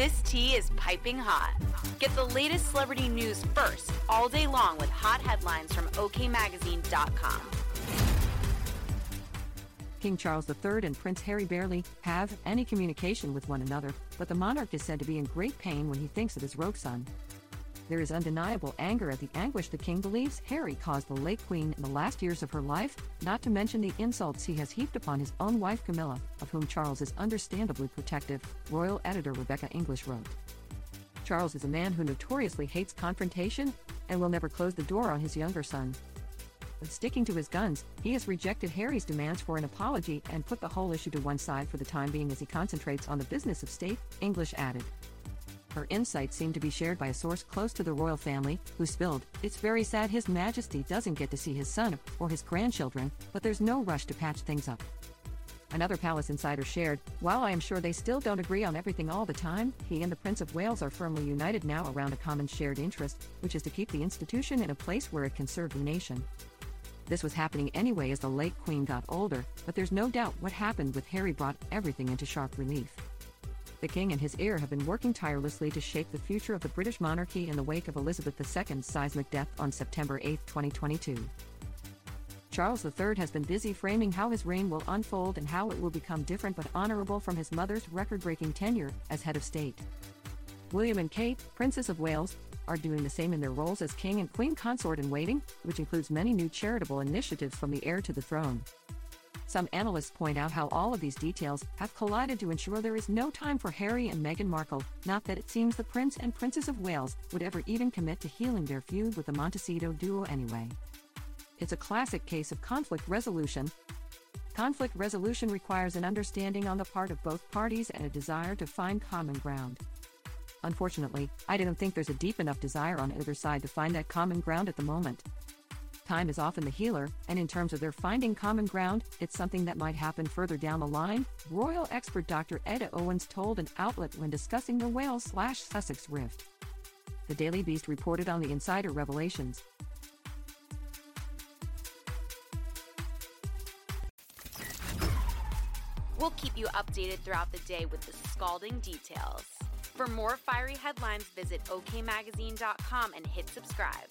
This tea is piping hot. Get the latest celebrity news first all day long with hot headlines from OKMagazine.com. King Charles III and Prince Harry barely have any communication with one another, but the monarch is said to be in great pain when he thinks of his rogue son. There is undeniable anger at the anguish the king believes Harry caused the late queen in the last years of her life, not to mention the insults he has heaped upon his own wife Camilla, of whom Charles is understandably protective, royal editor Rebecca English wrote. Charles is a man who notoriously hates confrontation and will never close the door on his younger son. But sticking to his guns, he has rejected Harry's demands for an apology and put the whole issue to one side for the time being as he concentrates on the business of state, English added. Her insights seem to be shared by a source close to the royal family, who spilled, It's very sad His Majesty doesn't get to see his son or his grandchildren, but there's no rush to patch things up. Another palace insider shared, While I am sure they still don't agree on everything all the time, he and the Prince of Wales are firmly united now around a common shared interest, which is to keep the institution in a place where it can serve the nation. This was happening anyway as the late Queen got older, but there's no doubt what happened with Harry brought everything into sharp relief. The King and his heir have been working tirelessly to shape the future of the British monarchy in the wake of Elizabeth II's seismic death on September 8, 2022. Charles III has been busy framing how his reign will unfold and how it will become different but honorable from his mother's record breaking tenure as head of state. William and Kate, Princess of Wales, are doing the same in their roles as King and Queen Consort in waiting, which includes many new charitable initiatives from the heir to the throne. Some analysts point out how all of these details have collided to ensure there is no time for Harry and Meghan Markle, not that it seems the Prince and Princess of Wales would ever even commit to healing their feud with the Montecito duo anyway. It's a classic case of conflict resolution. Conflict resolution requires an understanding on the part of both parties and a desire to find common ground. Unfortunately, I don't think there's a deep enough desire on either side to find that common ground at the moment time is often the healer, and in terms of their finding common ground, it's something that might happen further down the line, royal expert Dr. Ed Owens told an outlet when discussing the Wales slash Sussex rift. The Daily Beast reported on the insider revelations. We'll keep you updated throughout the day with the scalding details. For more fiery headlines, visit okmagazine.com and hit subscribe.